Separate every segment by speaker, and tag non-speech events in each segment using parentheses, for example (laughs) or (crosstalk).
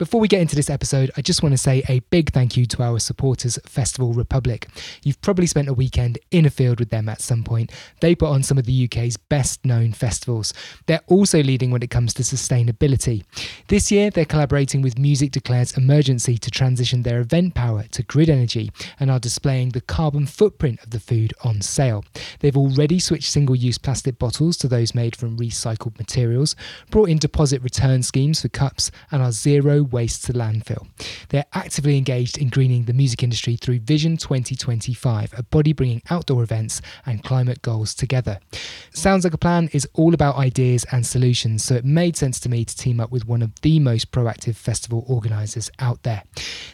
Speaker 1: Before we get into this episode, I just want to say a big thank you to our supporters, Festival Republic. You've probably spent a weekend in a field with them at some point. They put on some of the UK's best known festivals. They're also leading when it comes to sustainability. This year, they're collaborating with Music Declares Emergency to transition their event power to grid energy and are displaying the carbon footprint of the food on sale. They've already switched single use plastic bottles to those made from recycled materials, brought in deposit return schemes for cups, and are zero waste to landfill. They're actively engaged in greening the music industry through Vision 2025, a body bringing outdoor events and climate goals together. Sounds Like a Plan is all about ideas and solutions, so it made sense to me to team up with one of the most proactive festival organisers out there.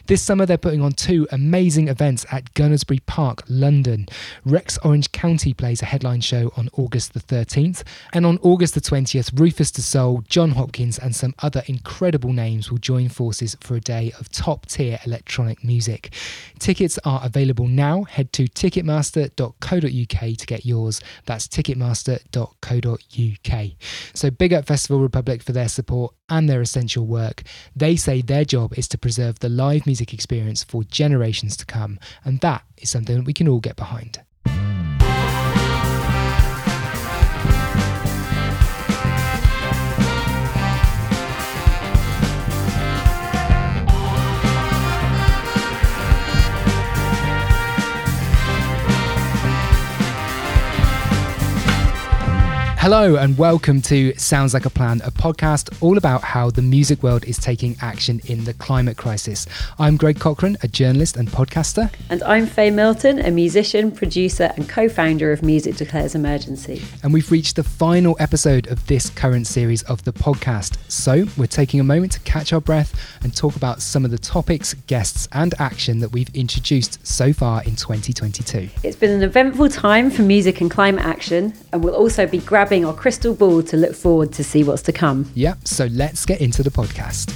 Speaker 1: This summer, they're putting on two amazing events at Gunnersbury Park, London. Rex Orange County plays a headline show on August the 13th, and on August the 20th, Rufus Du Sol, Jon Hopkins, and some other incredible names will join forces for a day of top tier electronic music. Tickets are available now. Head to ticketmaster.co.uk to get yours. That's ticketmaster.co.uk. So big up Festival Republic for their support and their essential work. They say their job is to preserve the live music experience for generations to come, and that is something that we can all get behind. Hello, and welcome to Sounds Like a Plan, a podcast all about how the music world is taking action in the climate crisis. I'm Greg Cochran, a journalist and podcaster.
Speaker 2: And I'm Faye Milton, a musician, producer, and co founder of Music Declares Emergency.
Speaker 1: And we've reached the final episode of this current series of the podcast. So we're taking a moment to catch our breath and talk about some of the topics, guests, and action that we've introduced so far in 2022.
Speaker 2: It's been an eventful time for music and climate action, and we'll also be grabbing our crystal ball to look forward to see what's to come.
Speaker 1: Yep, so let's get into the podcast.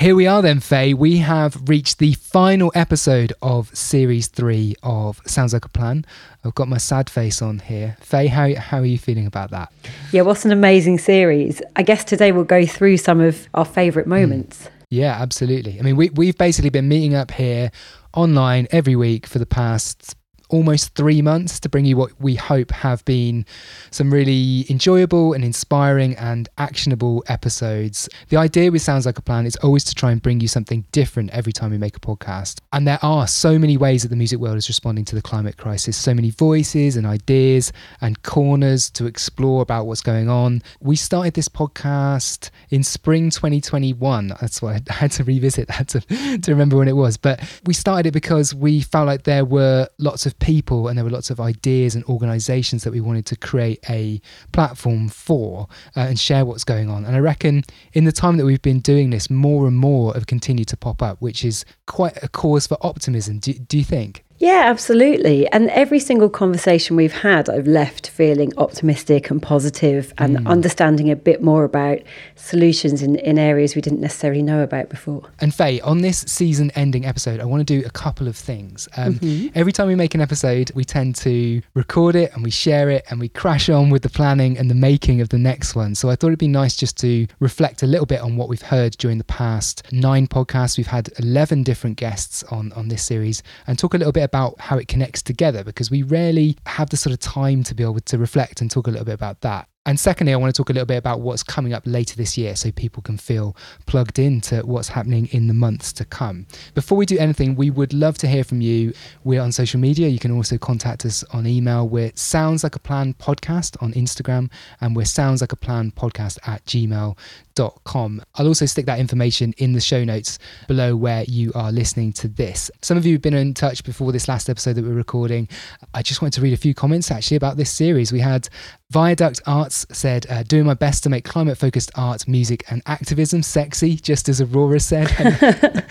Speaker 1: Here we are then, Faye. We have reached the final episode of series three of Sounds Like a Plan. I've got my sad face on here. Faye, how, how are you feeling about that?
Speaker 2: Yeah, what's an amazing series. I guess today we'll go through some of our favourite moments. Mm.
Speaker 1: Yeah, absolutely. I mean, we, we've basically been meeting up here online every week for the past almost three months to bring you what we hope have been some really enjoyable and inspiring and actionable episodes. The idea with Sounds Like a Plan is always to try and bring you something different every time we make a podcast. And there are so many ways that the music world is responding to the climate crisis, so many voices and ideas and corners to explore about what's going on. We started this podcast in spring 2021. That's why I had to revisit that to, to remember when it was. But we started it because we felt like there were lots of people and there were lots of ideas and organizations that we wanted to create a platform for uh, and share what's going on. And I reckon in the time that we've been doing this, more and more have continued to pop up, which is quite a cause for optimism. Do, do you think?
Speaker 2: Yeah, absolutely. And every single conversation we've had, I've left feeling optimistic and positive and mm. understanding a bit more about solutions in, in areas we didn't necessarily know about before.
Speaker 1: And Faye, on this season ending episode, I want to do a couple of things. Um, mm-hmm. Every time we make an episode, we tend to record it and we share it and we crash on with the planning and the making of the next one. So I thought it'd be nice just to reflect a little bit on what we've heard during the past nine podcasts. We've had 11 different guests on, on this series and talk a little bit about how it connects together because we rarely have the sort of time to be able to reflect and talk a little bit about that. And secondly, I want to talk a little bit about what's coming up later this year so people can feel plugged into what's happening in the months to come. Before we do anything, we would love to hear from you. We're on social media. You can also contact us on email. We're Sounds Like a Plan Podcast on Instagram and we're Sounds Like a Plan Podcast at gmail.com. I'll also stick that information in the show notes below where you are listening to this. Some of you have been in touch before this last episode that we're recording. I just wanted to read a few comments actually about this series. We had Viaduct Arts said, uh, doing my best to make climate focused art, music, and activism sexy, just as Aurora said. (laughs) that,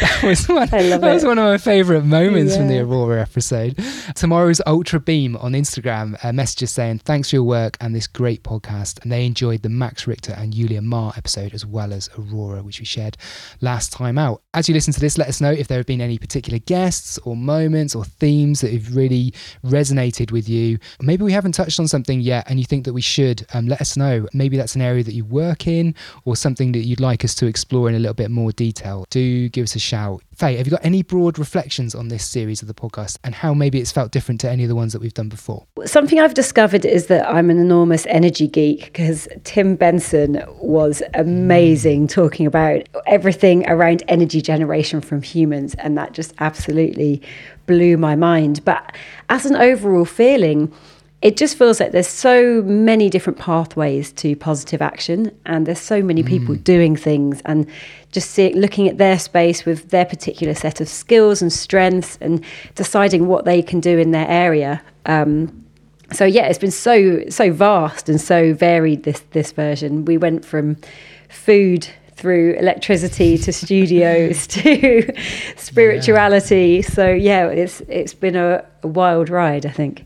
Speaker 1: that, was (laughs) one, that was one of my favourite moments yeah. from the Aurora episode. Tomorrow's Ultra Beam on Instagram uh, messages saying, Thanks for your work and this great podcast. And they enjoyed the Max Richter and Julia Mahr episode as well as Aurora, which we shared last time out. As you listen to this, let us know if there have been any particular guests or moments or themes that have really resonated with you. Maybe we haven't touched on something something yet and you think that we should, um, let us know. Maybe that's an area that you work in or something that you'd like us to explore in a little bit more detail. Do give us a shout. Faye, have you got any broad reflections on this series of the podcast and how maybe it's felt different to any of the ones that we've done before?
Speaker 2: Something I've discovered is that I'm an enormous energy geek because Tim Benson was amazing talking about everything around energy generation from humans, and that just absolutely blew my mind. But as an overall feeling, it just feels like there's so many different pathways to positive action and there's so many people mm. doing things and just see, looking at their space with their particular set of skills and strengths and deciding what they can do in their area um, so yeah it's been so so vast and so varied this this version we went from food through electricity to (laughs) studios (laughs) to spirituality yeah. so yeah it's it's been a, a wild ride i think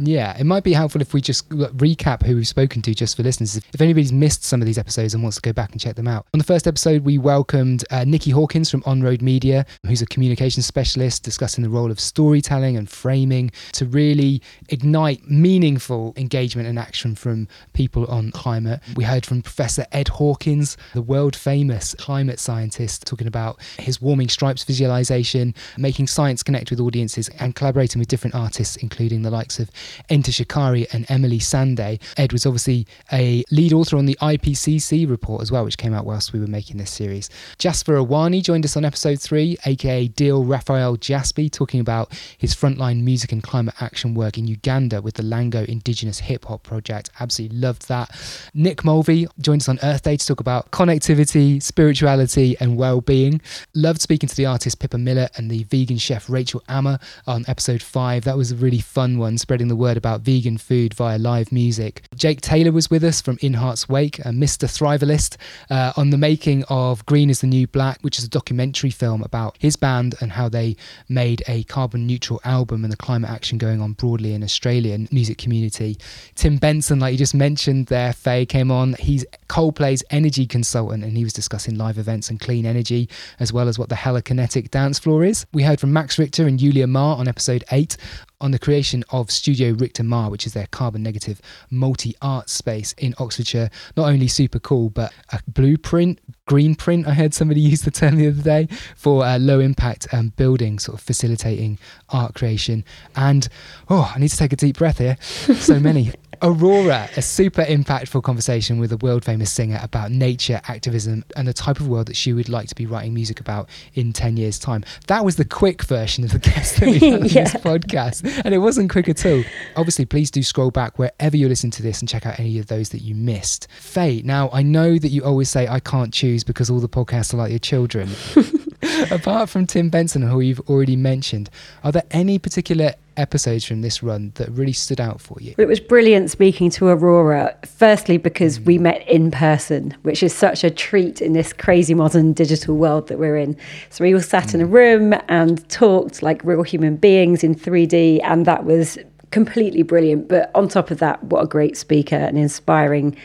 Speaker 1: yeah, it might be helpful if we just recap who we've spoken to just for listeners. If anybody's missed some of these episodes and wants to go back and check them out. On the first episode, we welcomed uh, Nikki Hawkins from On Road Media, who's a communication specialist discussing the role of storytelling and framing to really ignite meaningful engagement and action from people on climate. We heard from Professor Ed Hawkins, the world famous climate scientist, talking about his warming stripes visualization, making science connect with audiences, and collaborating with different artists, including the likes of Enter Shikari and Emeli Sandé. Ed was obviously a lead author on the IPCC report as well, which came out whilst we were making this series. Jasper Awani joined us on episode three, aka Deal Raphael Jaspi, talking about his frontline music and climate action work in Uganda with the Lango Indigenous Hip Hop Project. Absolutely loved that. Nick Mulvey joined us on Earth Day to talk about connectivity, spirituality, and well being. Loved speaking to the artist Pippa Miller and the vegan chef Rachel Ama on episode five. That was a really fun one, spreading the word about vegan food via live music. Jake Taylor was with us from In Heart's Wake, a Mr. Thrivalist, uh, on the making of Green is the New Black, which is a documentary film about his band and how they made a carbon neutral album and the climate action going on broadly in Australian music community. Tim Benson, like you just mentioned there, Faye came on. He's Coldplay's energy consultant and he was discussing live events and clean energy, as well as what the helikinetic dance floor is. We heard from Max Richter and Julia Mahr on episode 8 on the creation of Studio Richter Mahr, which is their carbon negative multi art space in Oxfordshire. Not only super cool, but a blueprint, green print. I heard somebody (laughs) use the term the other day for a low impact um, building, sort of facilitating art creation. And oh, I need to take a deep breath here. So many. (laughs) Aurora, a super impactful conversation with a world famous singer about nature, activism, and the type of world that she would like to be writing music about in 10 years' time. That was the quick version of the guest that we (laughs) had on yeah. this podcast, and it wasn't quick at all. Obviously, please do scroll back wherever you're listening to this and check out any of those that you missed. Faye, now I know that you always say I can't choose because all the podcasts are like your children. (laughs) (laughs) Apart from Tim Benson, who you've already mentioned, are there any particular episodes from this run that really stood out for you?
Speaker 2: It was brilliant speaking to Aurora, firstly, because mm. we met in person, which is such a treat in this crazy modern digital world that we're in. So we all sat mm. in a mm. room and talked like real human beings in 3D, and that was completely brilliant. But on top of that, what a great speaker and inspiring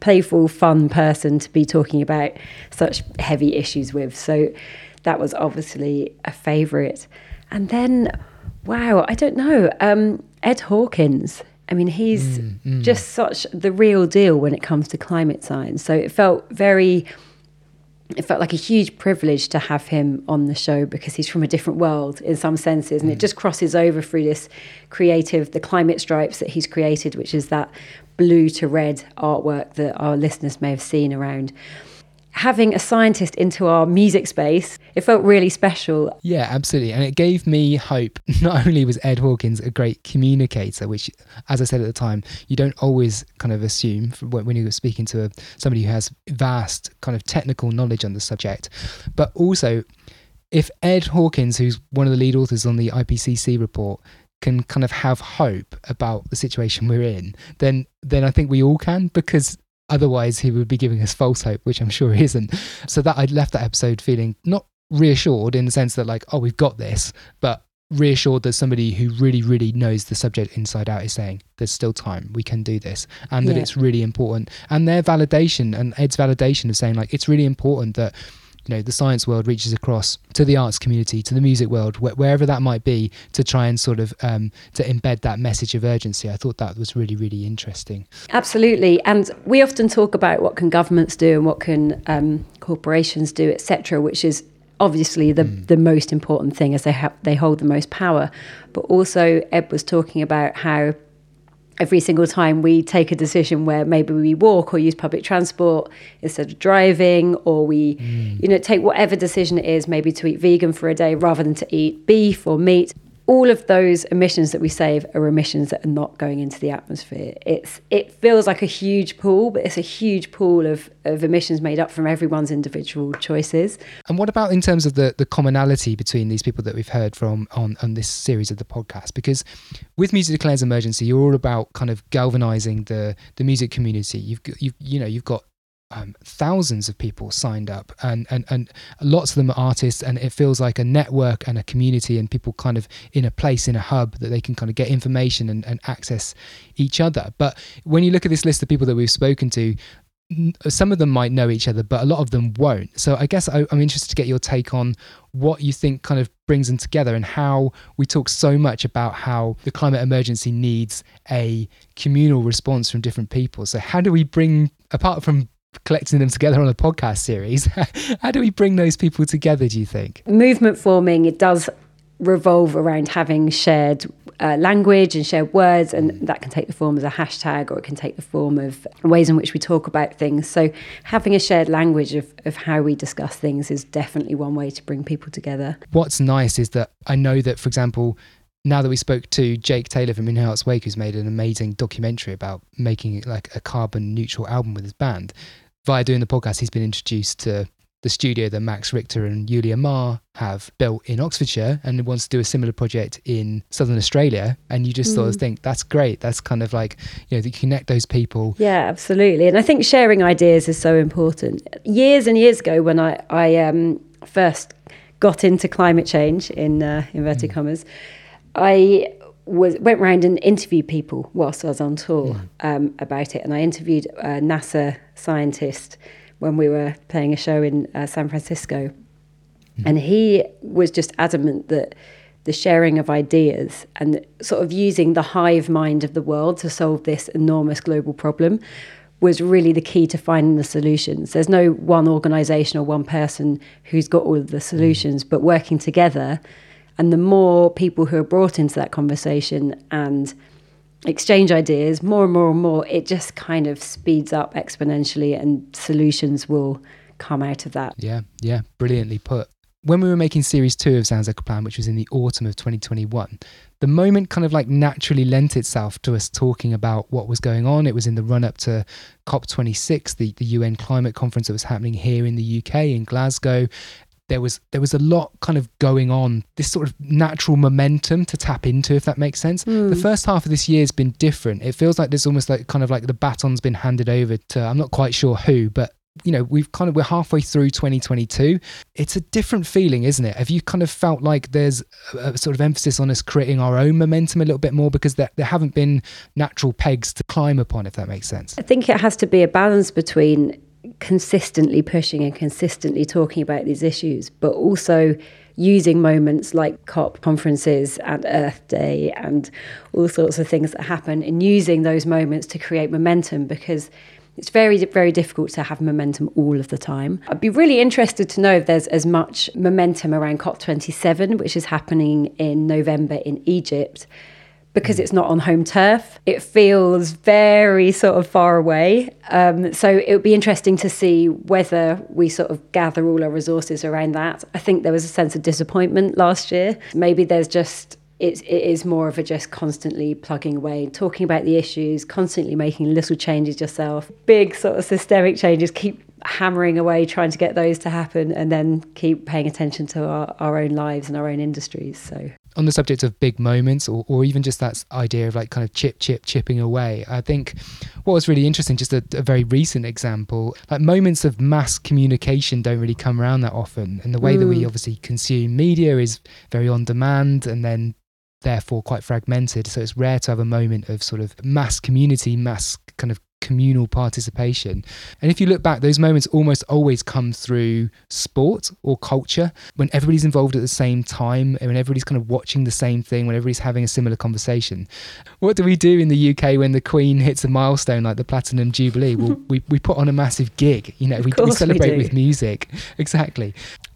Speaker 2: playful, fun person to be talking about such heavy issues with. So that was obviously a favourite. And then, wow, I don't know, um, Ed Hawkins. I mean, he's mm, mm. just such the real deal when it comes to climate science. So it felt very, it felt like a huge privilege to have him on the show because he's from a different world in some senses. And mm. it just crosses over through this creative, the climate stripes that he's created, which is that blue to red artwork that our listeners may have seen around having a scientist into our music space, it felt really special.
Speaker 1: Yeah, absolutely. And it gave me hope. (laughs) Not only was Ed Hawkins a great communicator, which, as I said at the time, you don't always kind of assume when you're speaking to a, somebody who has vast kind of technical knowledge on the subject, but also if Ed Hawkins, who's one of the lead authors on the IPCC report, can kind of have hope about the situation we're in, then then I think we all can because Otherwise, he would be giving us false hope, which I'm sure he isn't. So that I'd left that episode feeling not reassured in the sense that like, oh, we've got this, but reassured that somebody who really, really knows the subject inside out is saying there's still time, we can do this, and that yeah. it's really important. And their validation and Ed's validation of saying like it's really important that you know the science world reaches across to the arts community to the music world wh- wherever that might be to try and sort of um, to embed that message of urgency. I thought that was really really interesting.
Speaker 2: Absolutely. And we often talk about what can governments do and what can um, corporations do etc which is obviously the mm. the most important thing as they have they hold the most power. But also ed was talking about how every single time we take a decision where maybe we walk or use public transport instead of driving or we mm. you know take whatever decision it is maybe to eat vegan for a day rather than to eat beef or meat all of those emissions that we save are emissions that are not going into the atmosphere. It's it feels like a huge pool, but it's a huge pool of, of emissions made up from everyone's individual choices.
Speaker 1: And what about in terms of the, the commonality between these people that we've heard from on, on this series of the podcast? Because with Music Declares Emergency, you're all about kind of galvanizing the the music community. You've you've you know you've got um, thousands of people signed up and, and, and lots of them are artists and it feels like a network and a community and people kind of in a place in a hub that they can kind of get information and, and access each other. But when you look at this list of people that we've spoken to some of them might know each other but a lot of them won't. So i guess I, i'm interested to get your take on what you think kind of brings them together and how we talk so much about how the climate emergency needs a communal response from different people. So how do we bring apart from collecting them together on a podcast series. (laughs) How do we bring those people together, do you think?
Speaker 2: Movement forming, it does revolve around having shared uh, language and shared words, and that can take the form as a hashtag or it can take the form of ways in which we talk about things. So, having a shared language of, of how we discuss things is definitely one way to bring people together.
Speaker 1: What's nice is that I know that, for example, now that we spoke to Jake Taylor from In Heart's Wake, who's made an amazing documentary about making like a carbon neutral album with his band, via doing the podcast, he's been introduced to the studio that Max Richter and Julia Mahr have built in Oxfordshire and wants to do a similar project in Southern Australia. And you just mm. sort of mm. think that's great. That's kind of like, you know, you connect those people.
Speaker 2: Yeah, absolutely. And I think sharing ideas is so important. Years and years ago, when I, I um, first got into climate change, in uh, inverted mm. commas, I was went around and interviewed people whilst I was on tour mm. um, about it, and I interviewed a NASA scientist when we were playing a show in uh, San Francisco, mm. and he was just adamant that the sharing of ideas and sort of using the hive mind of the world to solve this enormous global problem was really the key to finding the solutions. There's no one organisation or one person who's got all of the solutions, mm. but working together and the more people who are brought into that conversation and exchange ideas, more and more and more, it just kind of speeds up exponentially and solutions will come out of that.
Speaker 1: Yeah, yeah, brilliantly put. When we were making series two of Sounds Like a Plan, which was in the autumn of 2021, the moment kind of like naturally lent itself to us talking about what was going on. It was in the run up to COP26, the, the UN climate conference that was happening here in the UK in Glasgow there was there was a lot kind of going on this sort of natural momentum to tap into if that makes sense. Mm. the first half of this year has been different. It feels like there's almost like kind of like the baton's been handed over to i'm not quite sure who but you know we've kind of we're halfway through 2022 it's a different feeling isn't it? Have you kind of felt like there's a, a sort of emphasis on us creating our own momentum a little bit more because there, there haven't been natural pegs to climb upon if that makes sense?
Speaker 2: I think it has to be a balance between consistently pushing and consistently talking about these issues, but also using moments like COP conferences and Earth Day and all sorts of things that happen, and using those moments to create momentum because it's very, very difficult to have momentum all of the time. I'd be really interested to know if there's as much momentum around COP27, which is happening in November in Egypt because it's not on home turf. It feels very sort of far away. Um, so it would be interesting to see whether we sort of gather all our resources around that. I think there was a sense of disappointment last year. Maybe there's just it, it is more of a just constantly plugging away, talking about the issues, constantly making little changes yourself, big sort of systemic changes, keep hammering away trying to get those to happen and then keep paying attention to our, our own lives and our own industries so
Speaker 1: on the subject of big moments or, or even just that idea of like kind of chip chip chipping away i think what was really interesting just a, a, very recent example like moments of mass communication don't really come around that often and the way mm. that we mm. obviously consume media is very on demand and then therefore quite fragmented so it's rare to have a moment of sort of mass community mass kind of communal participation. And if you look back, those moments almost always come through sport or culture when everybody's involved at the same time, and when everybody's kind of watching the same thing, when everybody's having a similar conversation. What do we do in the UK when the Queen hits a milestone like the Platinum Jubilee? well, (laughs) we, we put on a massive gig. You know, we, we celebrate we with music. Exactly.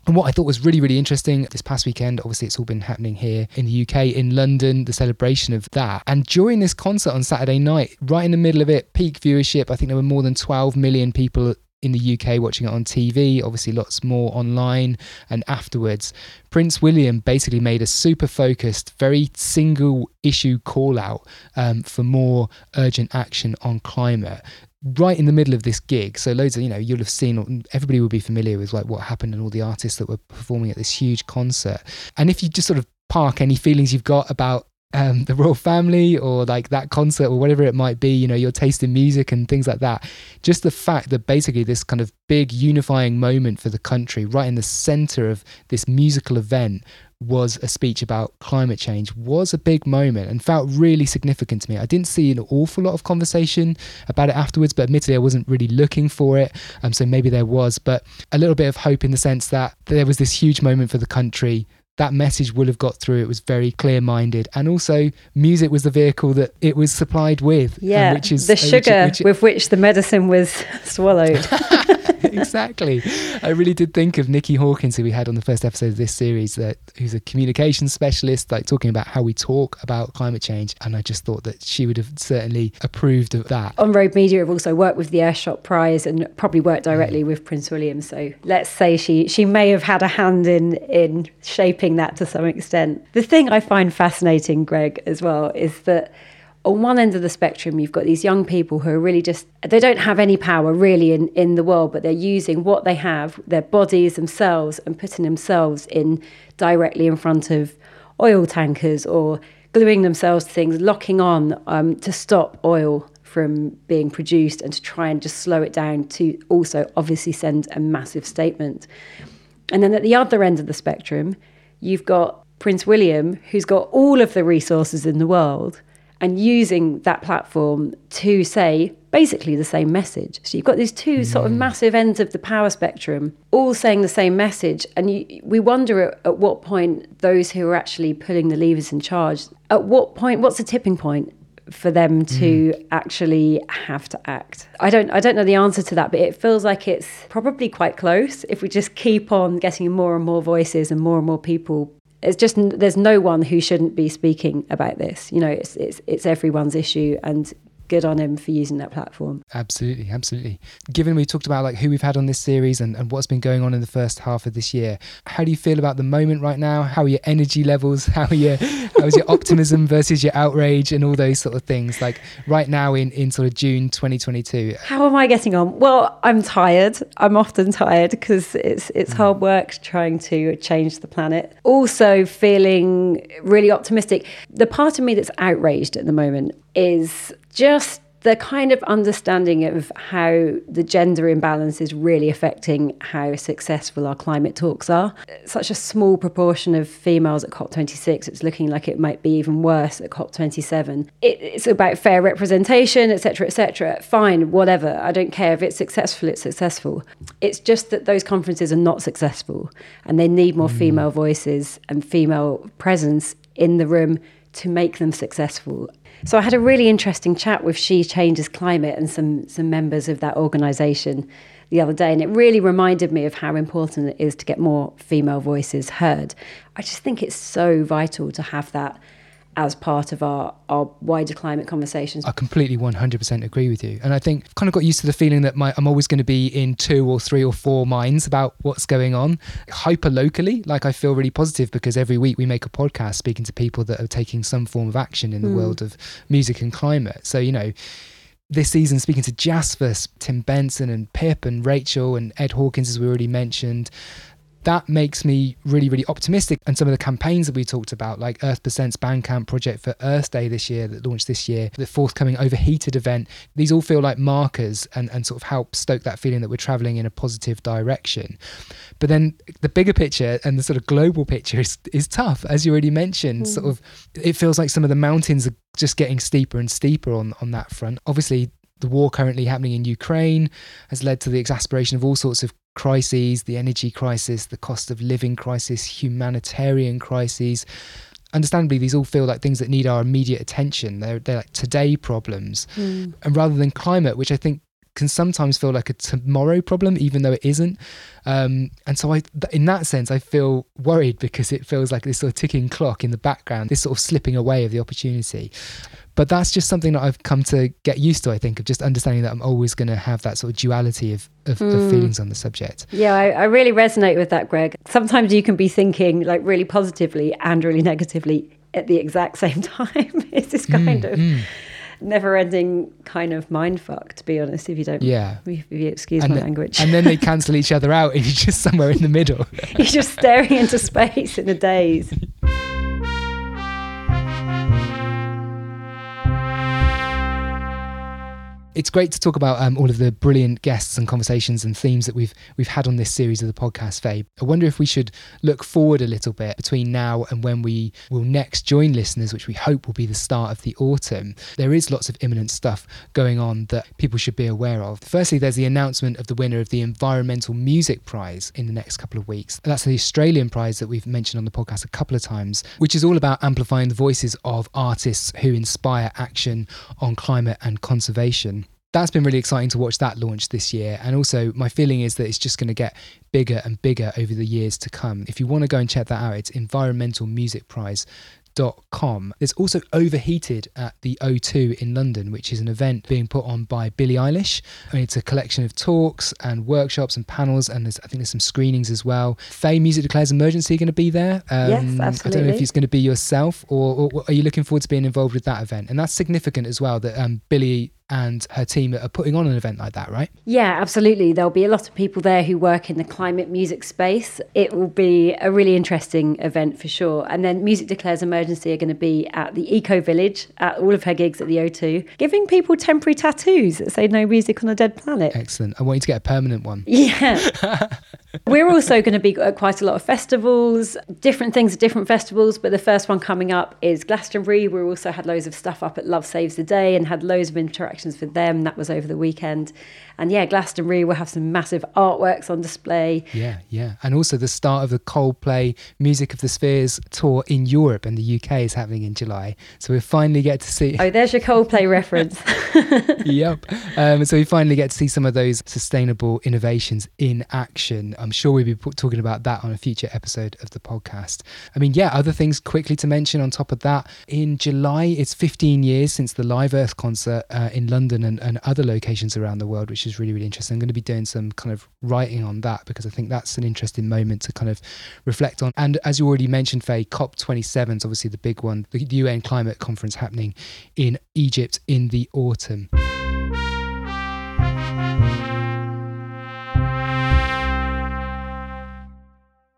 Speaker 1: And what I thought was really, really interesting this past weekend, obviously, it's all been happening here in the UK, in London, the celebration of that. And during this concert on Saturday night, right in the middle of it, peak viewership, I think there were more than 12 million people in the UK watching it on TV, obviously, lots more online. And afterwards, Prince William basically made a super focused, very single issue call out um, for more urgent action on climate right in the middle of this gig. So loads of, you know, you'll have seen, everybody will be familiar with like what happened and all the artists that were performing at this huge concert. And if you just sort of park any feelings you've got about um, the royal family or like that concert or whatever it might be, you know, your taste in music and things like that. Just the fact that basically this kind of big unifying moment for the country, right in the center of this musical event, was a speech about climate change was a big moment and felt really significant to me. I didn't see an awful lot of conversation about it afterwards, but admittedly I wasn't really looking for it. Um, so maybe there was, but a little bit of hope in the sense that there was this huge moment for the country. That message will have got through. It was very clear minded. And also, music was the vehicle that it was supplied with.
Speaker 2: Yeah, which is the sugar which, which, with which the medicine was (laughs) swallowed. (laughs) (laughs)
Speaker 1: exactly. I really did think of Nikki Hawkins, who we had on the first episode of this series, that who's a communications specialist, like talking about how we talk about climate change. And I just thought that she would have certainly approved of that.
Speaker 2: On Road Media have also worked with the Earthshot Prize and probably worked directly mm. with Prince William. So let's say she she may have had a hand in in shaping that to some extent. The thing I find fascinating, Greg, as well, is that on one end of the spectrum, you've got these young people who are really just, they don't have any power really in, in the world, but they're using what they have, their bodies themselves, and putting themselves in directly in front of oil tankers or gluing themselves to things, locking on um, to stop oil from being produced and to try and just slow it down to also obviously send a massive statement. And then at the other end of the spectrum, you've got Prince William, who's got all of the resources in the world and using that platform to say basically the same message. So you've got these two mm. sort of massive ends of the power spectrum, all saying the same message. And you, we wonder at, at what point those who are actually pulling the levers in charge, at what point, what's the tipping point? for them to mm. actually have to act. I don't I don't know the answer to that, but it feels like it's probably quite close if we just keep on getting more and more voices and more and more people it's just there's no one who shouldn't be speaking about this. You know, it's it's it's everyone's issue, and good on him for using that platform.
Speaker 1: Absolutely, absolutely. Given we talked about like who we've had on this series and, and what's been going on in the first half of this year, how do you feel about the moment right now? How are your energy levels? (laughs) How are your how's your optimism versus your outrage and all those sort of things? Like right now in, in sort of June 2022.
Speaker 2: How am I getting on? Well, I'm tired. I'm often tired because it's it's mm. hard work trying to change the planet. Also feeling really optimistic. The part of me that's outraged at the moment is just the kind of understanding of how the gender imbalance is really affecting how successful our climate talks are. Such a small proportion of females at COP26, it's looking like it might be even worse at COP27. It, it's about fair representation, etc., etc. Fine, whatever. I don't care if it's successful, it's successful. It's just that those conferences are not successful and they need more mm. female voices and female presence in the room to make them successful. So I had a really interesting chat with She Changes Climate and some some members of that organisation the other day, and it really reminded me of how important it is to get more female voices heard. I just think it's so vital to have that as part of our, our wider climate conversations.
Speaker 1: I completely 100% agree with you. And I think I've kind of got used to the feeling that my, I'm always going to be in two or three or four minds about what's going on. Hyper locally, like I feel really positive because every week we make a podcast speaking to people that are taking some form of action in the mm. world of music and climate. So, you know, this season speaking to Jasper, Tim Benson and Pip and Rachel and Ed Hawkins, as we already mentioned, that makes me really, really optimistic. And some of the campaigns that we talked about, like Earth Percent's Bandcamp project for Earth Day this year that launched this year, the forthcoming Overheated event, these all feel like markers and, and sort of help stoke that feeling that we're traveling in a positive direction. But then the bigger picture and the sort of global picture is, is tough, as you already mentioned. Mm. Sort of, it feels like some of the mountains are just getting steeper and steeper on, on that front. Obviously, The war currently happening in Ukraine has led to the exasperation of all sorts of crises the energy crisis, the cost of living crisis, humanitarian crises. Understandably, these all feel like things that need our immediate attention. They're, they're like today problems. Mm. And rather than climate, which I think can sometimes feel like a tomorrow problem, even though it isn't. Um, and so, I, in that sense, I feel worried because it feels like this sort of ticking clock in the background, this sort of slipping away of the opportunity. But that's just something that I've come to get used to, I think, of just understanding that I'm always going to have that sort of duality of, of, mm. of hmm. feelings on the subject.
Speaker 2: Yeah, I, I really resonate with that, Greg. Sometimes you can be thinking like really positively and really negatively at the exact (laughs) same time. it's this kind mm, of. Mm never ending kind of mind fuck, to be honest, if you don't, yeah. if you excuse
Speaker 1: and
Speaker 2: my language.
Speaker 1: And then they (laughs) cancel each other out and you're just somewhere in the middle.
Speaker 2: you're just staring into space in a daze. (laughs)
Speaker 1: it's great to talk about um, all of the brilliant guests and conversations and themes that we've we've had on this series of the podcast, Faye. I wonder if we should look forward a little bit between now and when we will next join listeners, which we hope will be the start of the autumn. There is lots of imminent stuff going on that people should be aware of. Firstly, there's the announcement of the winner of the Environmental Music Prize in the next couple of weeks. That's the Australian prize that we've mentioned on the podcast a couple of times, which is all about amplifying the voices of artists who inspire action on climate and conservation that's been really exciting to watch that launch this year. And also, my feeling is that it's just going to get bigger and bigger over the years to come. If you want to go and check that out, it's Environmental Music Prize Com. There's also Overheated at the O2 in London, which is an event being put on by Billie Eilish. I mean, it's a collection of talks and workshops and panels, and I think there's some screenings as well. Faye Music Declares Emergency going to be there.
Speaker 2: Um, yes, absolutely.
Speaker 1: I don't know if he's going to be yourself, or, or, are you looking forward to being involved with that event? And that's significant as well that um, Billie and her team are putting on an event like that, right?
Speaker 2: Yeah, absolutely. There'll be a lot of people there who work in the climate music space. It will be a really interesting event for sure. And then Music Declares Emergency are going to be at the Eco Village at all of her gigs at the O2, giving people temporary tattoos that say no music on a dead planet.
Speaker 1: Excellent. I want you to get a permanent one. (laughs)
Speaker 2: Yeah. (laughs) We're also going to be at quite a lot of festivals, different things at different festivals, but the first one coming up is Glastonbury. We also had loads of stuff up at Love Saves the Day and had loads of interactions with them. That was over the weekend. And yeah, Glastonbury will have some massive artworks on display.
Speaker 1: Yeah, yeah. And also the start of the Coldplay Music of the Spheres tour in Europe and the UK is happening in July. So we finally get to see.
Speaker 2: Oh, there's your Coldplay reference. (laughs)
Speaker 1: yep. Um, so we finally get to see some of those sustainable innovations in action. I'm sure we'll be talking about that on a future episode of the podcast. I mean, yeah, other things quickly to mention on top of that. In July, it's 15 years since the Live Earth concert uh, in London and, and other locations around the world, which is really, really interesting. I'm going to be doing some kind of writing on that because I think that's an interesting moment to kind of reflect on. And as you already mentioned, Faye, COP27 is obviously the big one, the UN climate conference happening in Egypt in the autumn.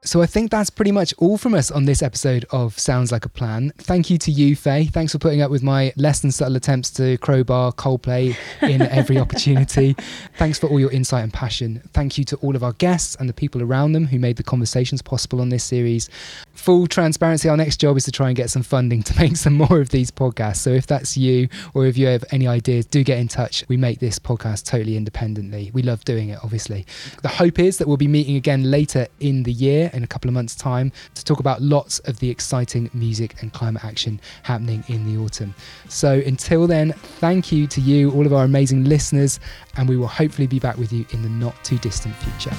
Speaker 1: So I think that's pretty much all from us on this episode of Sounds Like a Plan. Thank you to you, Faye. Thanks for putting up with my less than subtle attempts to crowbar Coldplay in (laughs) every opportunity. Thanks for all your insight and passion. Thank you to all of our guests and the people around them who made the conversations possible on this series. Full transparency, our next job is to try and get some funding to make some more of these podcasts. So if that's you or if you have any ideas, do get in touch. We make this podcast totally independently. We love doing it, obviously. The hope is that we'll be meeting again later in the year in a couple of months' time to talk about lots of the exciting music and climate action happening in the autumn. So until then, thank you to you, all of our amazing listeners, and we will hopefully be back with you in the not too distant future.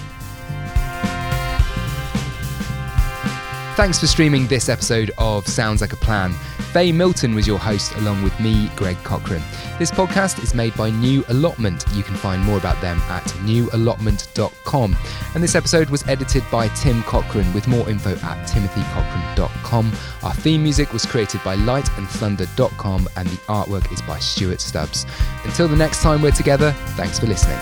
Speaker 1: Thanks for streaming this episode of Sounds Like a Plan. Faye Milton was your host, along with me, Greg Cochran. This podcast is made by New Allotment. You can find more about them at newallotment.com. And this episode was edited by Tim Cochran, with more info at timothycochran.com. Our theme music was created by lightandthunder.com, and the artwork is by Stuart Stubbs. Until the next time we're together, thanks for listening.